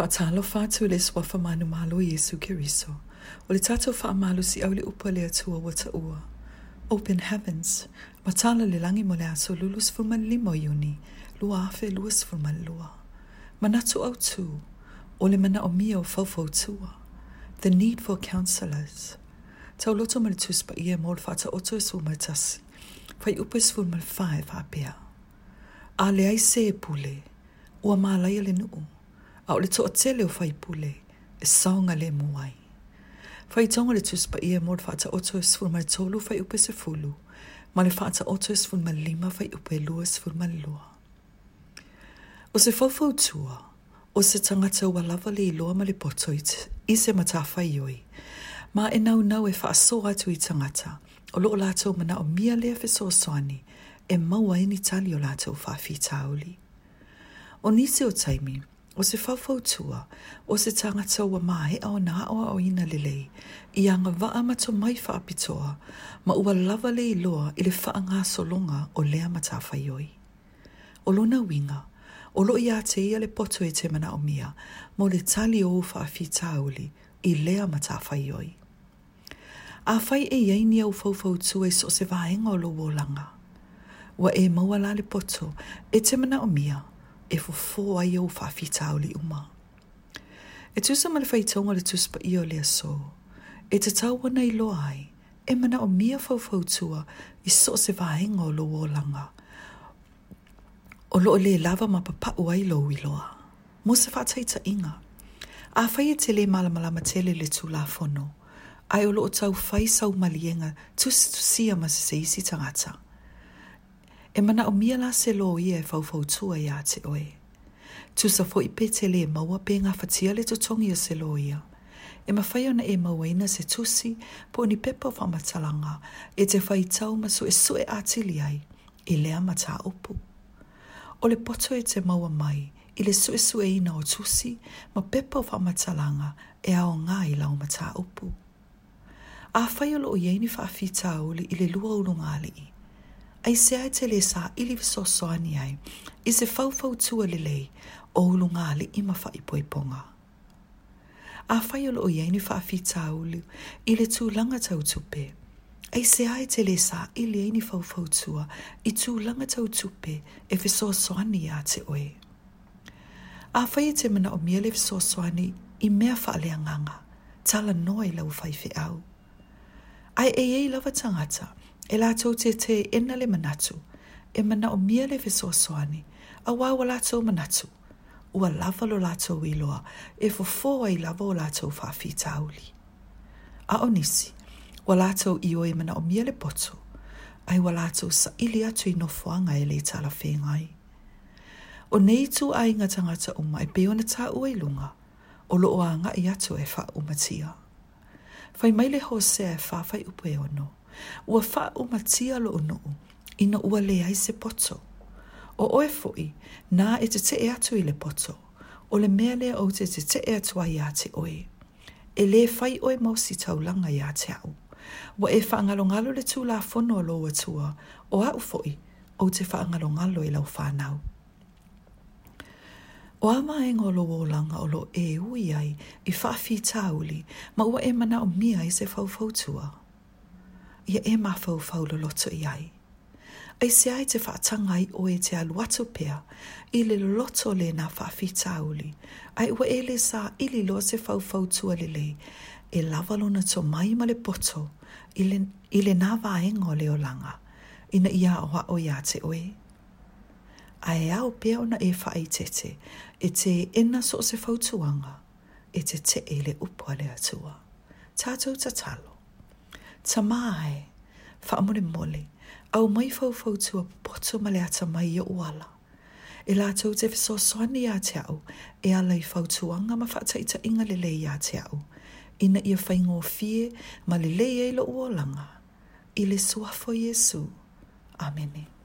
Patalo fatu le fa manu malo Yesu Kiriso. O le tato fa malu si au le upa le atua wata ua. Open heavens, matala le langi mo le aso lulus fuman limo yuni, lua afe luas fuman lua. Manatu au tu, o le mana o mia o fofo tua. The need for counselors. Tau loto tus pa ia mol ta oto esu Fa i upa esu mal fa apia. A le ai se e pule, ua malaya le nuu a le toa tele o pule e saonga le muai. Fai tonga le tuspa ia mor whata oto e sfur mai tolu fai upe se fulu, ma le whata oto e sfur mai lima fai upe lua e sfur ma lua. O se fofo tua, o se tangata ua lava le iloa ma le poto i se matafa yoi ma e nau nau e whaaso atu i tangata, o loo lātou mana o mia lea fesoasoani, e maua ini tali o fa whawhi tauli. O nisi o taimi, o se whawhautua, o se tanga ua mā he ao nā oa o ina lelei, i anga wa amato mai whaapitoa, ma ua lava lei loa i le wha ngā solonga o lea mata whaioi. O lona winga, o lo i a te ia le poto e te mana o mia, mo le tali o ufa a i lea mata whaioi. A whai e iei ni au whauwhautua i e so se vaenga o lo wolanga. Wa e maua la le poto, e te mana o mia, e fofoa i o whawhitau li uma. E tusa mana whaitonga le tuspa i o lea so, e te wana i loa ai, e mana o mia tua i so se vaenga o loo langa. O loo le lava ma ua i lo i loa. Mo se ta inga. A whai e te le malamalama tele le tu la fono. Ai o o tau fai sau malienga tu tusia ma se isi tangata. e mana o mia la se lo ia e fau tua ia te oe. Tu sa fo i pete le e maua pe ngā fatia le totongi o se lo ia. E ma fai ona e maua ina se tusi po ni pepa wha matalanga e te fai tau maso e su e atili ai i lea mata upu. O le poto e te maua mai i le su e su e ina o tusi ma pepa wha matalanga e ao ngā i lau mata upu. A fai o lo o yeini wha awhi tau i le lua ulu ngā lii ai se ai te le sa ili viso soani ai, i se fawfaw tua le lei, o ulu ngā le ima wha i poiponga. A whai o loo iei ni wha awhi tā ulu, i le tū langa tau tupe. Ai se ai te le sa ili ei ni fawfaw tua, i tū langa tau tupe, e viso soani a te oe. A whai e te mana o mia le viso soani, i mea wha alea nganga, tala noi lau fai fe au. Ai e ei lava tangata, ai e lātou te te ena le manatu, e mana o mia le fesoa soani, a wā wa lātou manatu, ua lava lo lātou iloa, e fo ai lava o lātou whawhi tāuli. A onisi, wa lātou i oi mana o mia le poto, ai wa lātou sa ili atu i nofoanga e le tala whengai. O nei tu a inga tangata uma e beona tā ua i lunga, o loo a nga i atu e wha umatia. Fai mai le hosea e wha fai upo e ono, ua faa umatia lo ono ina ua lea i se poto. O oe fui, nā e te te e atu i le poto, o le mea lea o te te te e atu a ia te oe. E le fai oe mausi tau langa ia te au. Wa e whaangalongalo le tū la fono loa atua, o au fui, o te whaangalongalo i e lau whanau. O ama e ngolo o langa o lo e ui ai i whaafi tāuli, ma ua e mana o mia i se fau fautua ia e ma fau fau loto i ai. Ai se ai te whaatanga i oe te alu atu pea, i le loto le na whaafita auli, ai ua e le sa i li loa te fau tua le le, e lavalona to mai ma le poto, i le, i le na vaenga o le olanga, ina ia o o ia te oe. Ai au pea na e whaai tete, e te ena so se fau tuanga, e te te e le upo le atua. Tātou tatalo ta mai, fa amore au mai fau fau tua poto ma lea ta mai o ala. E la tau te fiso soani a te au, e alai fau tuanga ma fata i ta inga le lei a te au. Ina ia fai ngō fie ma le lei eilo ua langa. I le suafo Jesu. Amene. Amen.